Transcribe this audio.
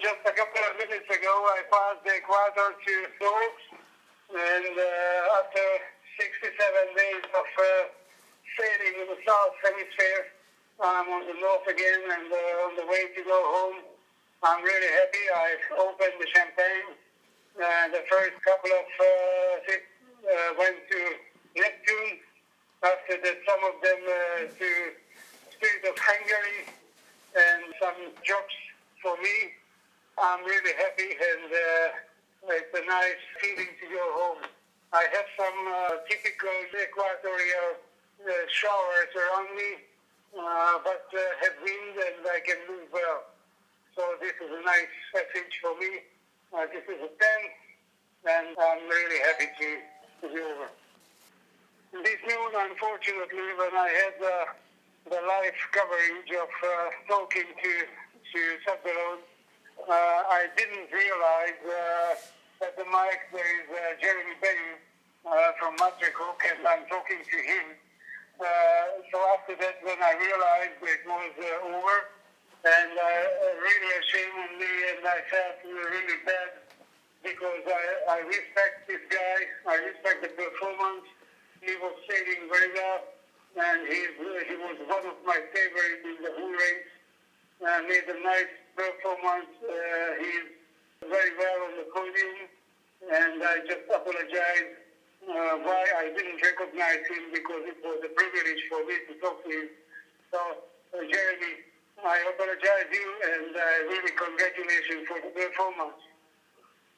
just a couple of minutes ago, I passed the equator to North, and uh, after 67 days of uh, sailing in the South Hemisphere, I'm on the North again and uh, on the way to go home. I'm really happy. I opened the champagne. Uh, the first couple of uh, ships uh, went to Neptune. After that, some of them uh, to Spirit of Hungary and some jobs for me. I'm really happy and uh, it's a nice feeling to go home. I have some uh, typical equatorial uh, showers around me, uh, but uh, have wind and I can move well. So this is a nice message for me. Uh, this is a 10 and I'm really happy to, to be over. This noon, unfortunately, when I had the live coverage of talking to to uh, I didn't realize uh, that the mic there is uh, Jeremy Beyou uh, from Maître CoQ, and I'm talking to him. Uh, so after that, when I realized it was uh, over, and uh, really ashamed of me, and I felt really bad because I, I respect this guy, I respect the performance. He was sailing very well, and he's, he was one of my favorites in the whole race. Uh, made a nice performance. Uh, he's very well on the podium, and I just apologize uh, why I didn't recognize him because it was a privilege for me to talk to him. So, uh, Jeremy, I apologize you, and uh, really congratulations for the performance.